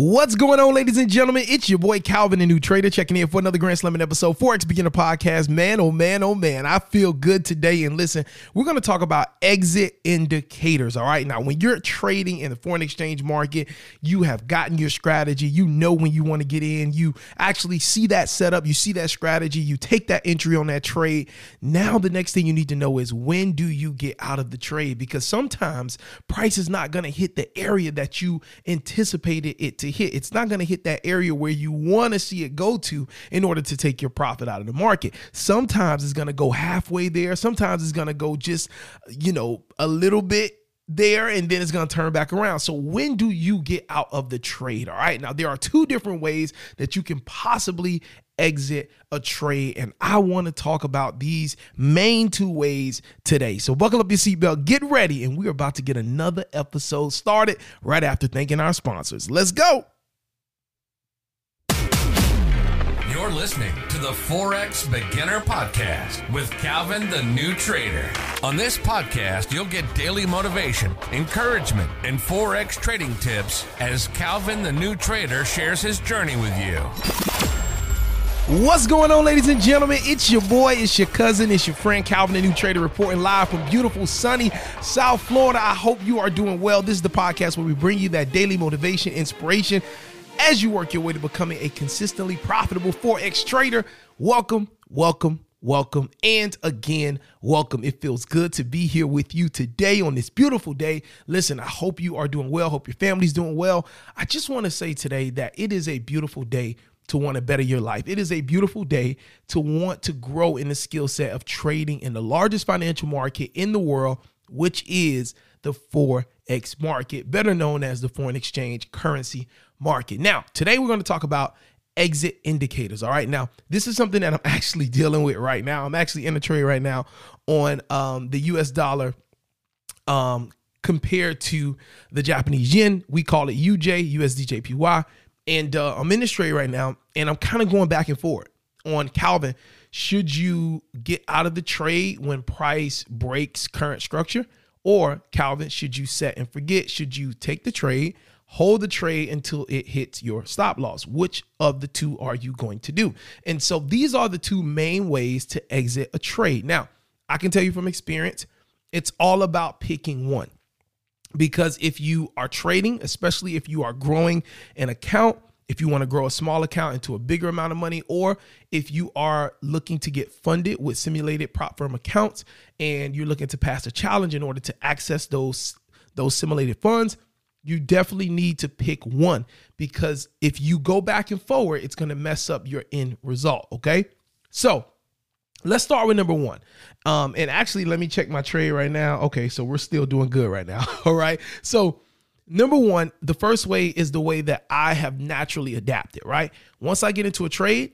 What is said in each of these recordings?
What's going on, ladies and gentlemen? It's your boy Calvin, the new trader, checking in for another Grand Slamming episode, Forex Beginner Podcast. Man, oh man, oh man, I feel good today. And listen, we're going to talk about exit indicators. All right. Now, when you're trading in the foreign exchange market, you have gotten your strategy. You know when you want to get in. You actually see that setup. You see that strategy. You take that entry on that trade. Now, the next thing you need to know is when do you get out of the trade? Because sometimes price is not going to hit the area that you anticipated it to hit. It's not going to hit that area where you want to see it go to in order to take your profit out of the market. Sometimes it's going to go halfway there. Sometimes it's going to go just, you know, a little bit there and then it's going to turn back around. So when do you get out of the trade? All right. Now there are two different ways that you can possibly exit a trade and I want to talk about these main two ways today. So buckle up your seatbelt, get ready and we're about to get another episode started right after thanking our sponsors. Let's go. You're listening to the Forex Beginner Podcast with Calvin the New Trader. On this podcast, you'll get daily motivation, encouragement, and Forex trading tips as Calvin the New Trader shares his journey with you. What's going on, ladies and gentlemen? It's your boy, it's your cousin, it's your friend Calvin, the new trader, reporting live from beautiful, sunny South Florida. I hope you are doing well. This is the podcast where we bring you that daily motivation, inspiration, as you work your way to becoming a consistently profitable Forex trader. Welcome, welcome, welcome, and again, welcome. It feels good to be here with you today on this beautiful day. Listen, I hope you are doing well. Hope your family's doing well. I just want to say today that it is a beautiful day to want to better your life. It is a beautiful day to want to grow in the skill set of trading in the largest financial market in the world, which is the Forex market, better known as the foreign exchange currency market. Now, today we're going to talk about exit indicators. All right. Now, this is something that I'm actually dealing with right now. I'm actually in a trade right now on um, the US dollar um, compared to the Japanese yen. We call it UJ, USDJPY. And uh, I'm in this trade right now, and I'm kind of going back and forth on Calvin. Should you get out of the trade when price breaks current structure? Or Calvin, should you set and forget? Should you take the trade, hold the trade until it hits your stop loss. Which of the two are you going to do? And so these are the two main ways to exit a trade. Now, I can tell you from experience, it's all about picking one. Because if you are trading, especially if you are growing an account, if you want to grow a small account into a bigger amount of money, or if you are looking to get funded with simulated prop firm accounts and you're looking to pass a challenge in order to access those those simulated funds, you definitely need to pick one because if you go back and forward, it's going to mess up your end result. Okay. So let's start with number one. Um, and actually, let me check my trade right now. Okay. So we're still doing good right now. All right. So, number one, the first way is the way that I have naturally adapted, right? Once I get into a trade,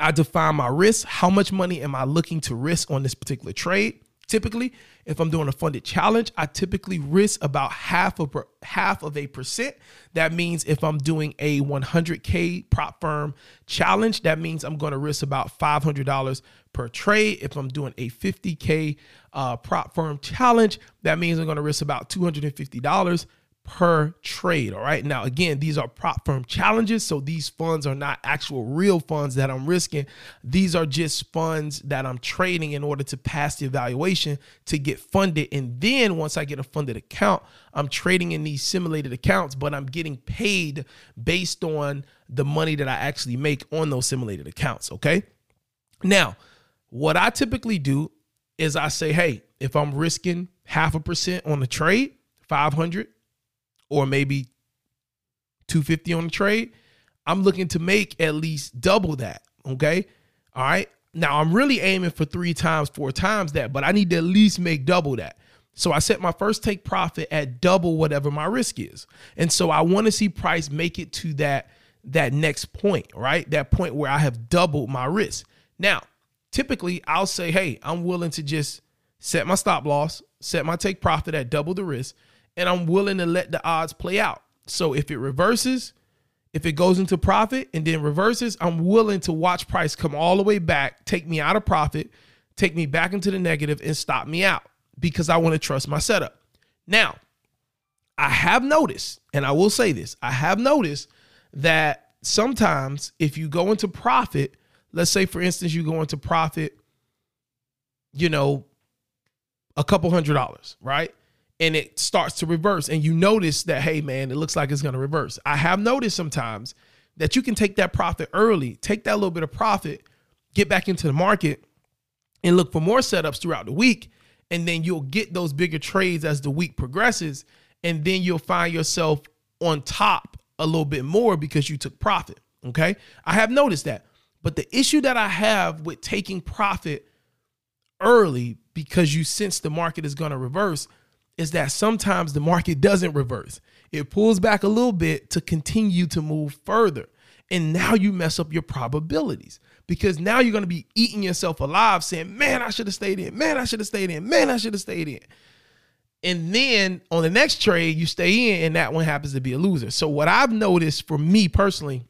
I define my risk. How much money am I looking to risk on this particular trade? Typically, if I'm doing a funded challenge, I typically risk about half of half of a percent. That means if I'm doing a 100k prop firm challenge, that means I'm going to risk about $500 per trade. If I'm doing a 50k uh, prop firm challenge, that means I'm going to risk about $250 per trade. All right. Now, again, these are prop firm challenges. So these funds are not actual real funds that I'm risking. These are just funds that I'm trading in order to pass the evaluation to get funded. And then once I get a funded account, I'm trading in these simulated accounts, but I'm getting paid based on the money that I actually make on those simulated accounts. Okay. Now, what I typically do is I say, hey, if I'm risking half a percent on a trade, 500 or maybe 250 on the trade, I'm looking to make at least double that. Okay. All right. Now I'm really aiming for three times, four times that, but I need to at least make double that. So I set my first take profit at double whatever my risk is. And so I want to see price make it to that that next point, right? That point where I have doubled my risk. Now, typically I'll say, "Hey, I'm willing to just set my stop loss, set my take profit at double the risk, and I'm willing to let the odds play out. So if it reverses, if it goes into profit and then reverses, I'm willing to watch price come all the way back, take me out of profit, take me back into the negative and stop me out because I want to trust my setup. Now, I have noticed, and I will say this I have noticed that sometimes if you go into profit, let's say for instance, you go into profit, you know, a couple hundred dollars, right? And it starts to reverse, and you notice that, hey, man, it looks like it's gonna reverse. I have noticed sometimes that you can take that profit early, take that little bit of profit, get back into the market, and look for more setups throughout the week. And then you'll get those bigger trades as the week progresses. And then you'll find yourself on top a little bit more because you took profit. Okay. I have noticed that. But the issue that I have with taking profit early because you sense the market is going to reverse is that sometimes the market doesn't reverse. It pulls back a little bit to continue to move further. And now you mess up your probabilities because now you're going to be eating yourself alive saying, man, I should have stayed in. Man, I should have stayed in. Man, I should have stayed in. And then on the next trade, you stay in, and that one happens to be a loser. So, what I've noticed for me personally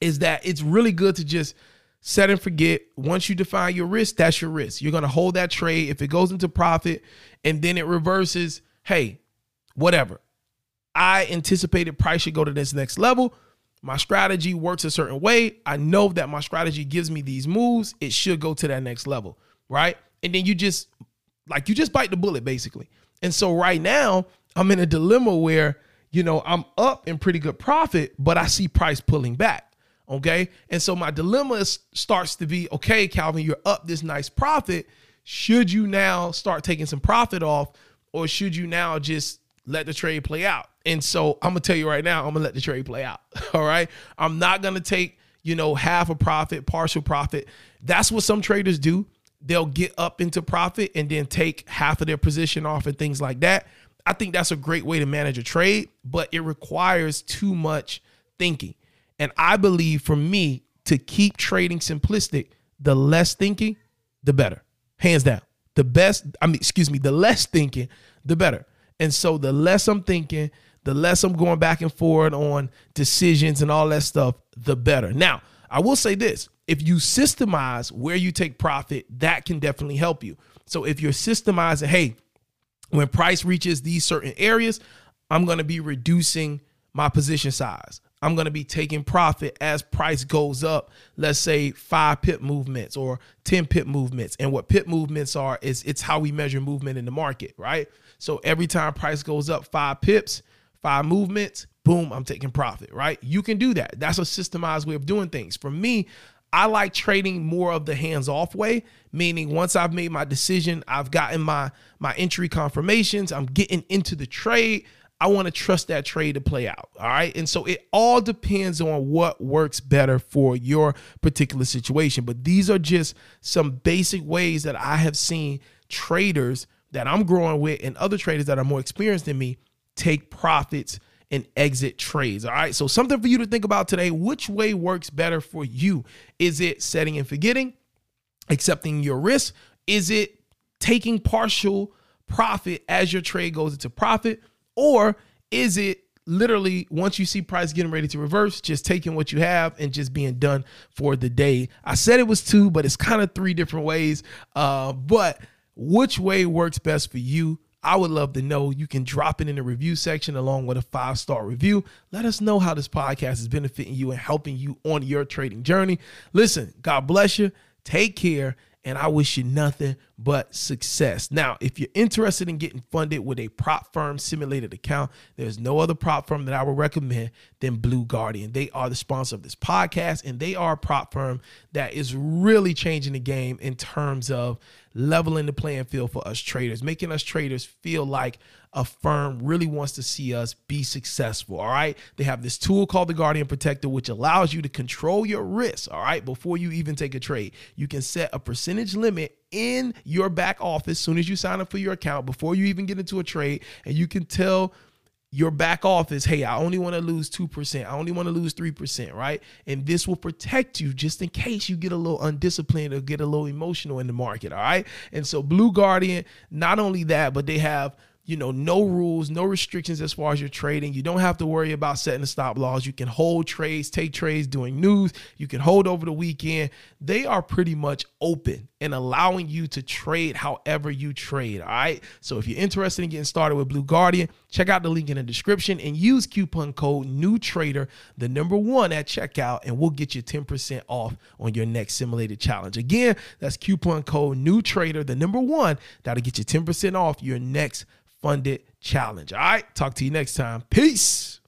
is that it's really good to just set and forget. Once you define your risk, that's your risk. You're going to hold that trade. If it goes into profit and then it reverses, hey, whatever. I anticipated price should go to this next level. My strategy works a certain way. I know that my strategy gives me these moves. It should go to that next level, right? And then you just like you just bite the bullet basically. And so right now, I'm in a dilemma where, you know, I'm up in pretty good profit, but I see price pulling back. Okay. And so my dilemma starts to be okay, Calvin, you're up this nice profit. Should you now start taking some profit off, or should you now just let the trade play out? And so I'm gonna tell you right now, I'm gonna let the trade play out. All right. I'm not gonna take, you know, half a profit, partial profit. That's what some traders do. They'll get up into profit and then take half of their position off and things like that. I think that's a great way to manage a trade, but it requires too much thinking. And I believe for me to keep trading simplistic, the less thinking, the better. Hands down. The best, I mean, excuse me, the less thinking, the better. And so the less I'm thinking, the less I'm going back and forth on decisions and all that stuff, the better. Now, I will say this if you systemize where you take profit, that can definitely help you. So if you're systemizing, hey, when price reaches these certain areas, I'm going to be reducing my position size. I'm going to be taking profit as price goes up, let's say five pip movements or 10 pip movements. And what pip movements are is it's how we measure movement in the market, right? So every time price goes up five pips, five movements, boom, I'm taking profit, right? You can do that. That's a systemized way of doing things. For me, I like trading more of the hands-off way, meaning once I've made my decision, I've gotten my my entry confirmations, I'm getting into the trade. I want to trust that trade to play out. All right. And so it all depends on what works better for your particular situation. But these are just some basic ways that I have seen traders that I'm growing with and other traders that are more experienced than me take profits and exit trades. All right. So, something for you to think about today. Which way works better for you? Is it setting and forgetting, accepting your risk? Is it taking partial profit as your trade goes into profit? Or is it literally once you see price getting ready to reverse, just taking what you have and just being done for the day? I said it was two, but it's kind of three different ways. Uh, but which way works best for you? I would love to know. You can drop it in the review section along with a five star review. Let us know how this podcast is benefiting you and helping you on your trading journey. Listen, God bless you. Take care and I wish you nothing but success. Now, if you're interested in getting funded with a prop firm simulated account, there's no other prop firm that I would recommend than Blue Guardian. They are the sponsor of this podcast, and they are a prop firm that is really changing the game in terms of leveling the playing field for us traders, making us traders feel like a firm really wants to see us be successful. All right. They have this tool called the Guardian Protector, which allows you to control your risk. All right. Before you even take a trade, you can set a percentage limit in your back office soon as you sign up for your account before you even get into a trade. And you can tell your back office, hey, I only want to lose 2%. I only want to lose 3%, right? And this will protect you just in case you get a little undisciplined or get a little emotional in the market, all right? And so Blue Guardian, not only that, but they have you know, no rules, no restrictions as far as your trading. You don't have to worry about setting the stop loss. You can hold trades, take trades doing news. You can hold over the weekend. They are pretty much open and allowing you to trade however you trade. All right. So if you're interested in getting started with Blue Guardian, check out the link in the description and use coupon code New Trader, the number one at checkout, and we'll get you 10% off on your next simulated challenge. Again, that's coupon code New Trader, the number one. That'll get you 10% off your next funded challenge. All right. Talk to you next time. Peace.